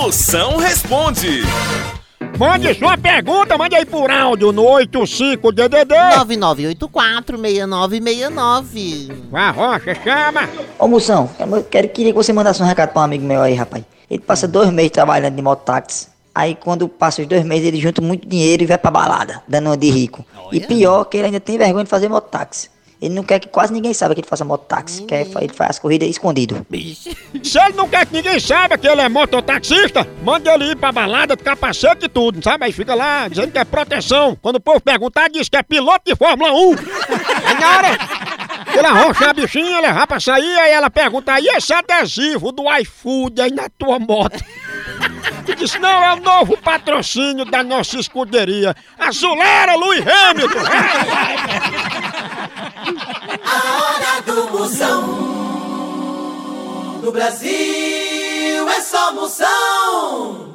Moção responde. Mande sua pergunta, mande aí por áudio no 85DDD. 99846969. A Rocha chama. Ô Moção, eu quero, queria que você mandasse um recado pra um amigo meu aí, rapaz. Ele passa dois meses trabalhando de mototáxi. Aí quando passa os dois meses, ele junta muito dinheiro e vai pra balada, dando uma de rico. E pior, que ele ainda tem vergonha de fazer mototáxi. Ele não quer que quase ninguém saiba que ele faça mototáxi. Quer, ele faz as corridas escondido. Se ele não quer que ninguém saiba que ele é mototaxista, mande ele ir pra balada de capacete e tudo, sabe? Aí fica lá dizendo que é proteção. Quando o povo perguntar, diz que é piloto de Fórmula 1. Aí na hora ele arrocha a bichinha, levar pra sair, aí ela pergunta, e esse adesivo do iFood aí na tua moto? E disse, não, é o novo patrocínio da nossa escuderia. Azuleira Luiz Hamilton! Do Moção. No Brasil é só Moção.